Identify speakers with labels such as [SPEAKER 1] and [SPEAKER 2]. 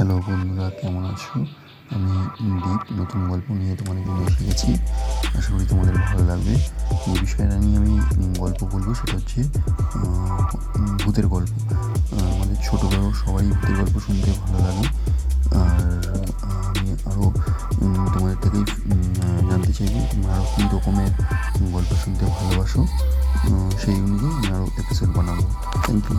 [SPEAKER 1] Hello বন্ধুরা, কেমন আছো? আমি দীপ, নতুন গল্প নিয়ে তোমাদের জন্য এসে গেছি। আশা করি তোমাদের ভালো লাগবে। যে বিষয়টা নিয়ে আমি গল্প বলব সেটা হচ্ছে ভূতের গল্প। আমাদের ছোটোবেলাও সবাই ভূতের গল্প শুনতে ভালো লাগে। আর আমি আরও তোমাদের থেকেই জানতে চাইব তোমরা আরও কী রকমের গল্প শুনতে ভালোবাসো। সেই অনুযায়ী আমি আরও এপিসোড বানাবো। Thank you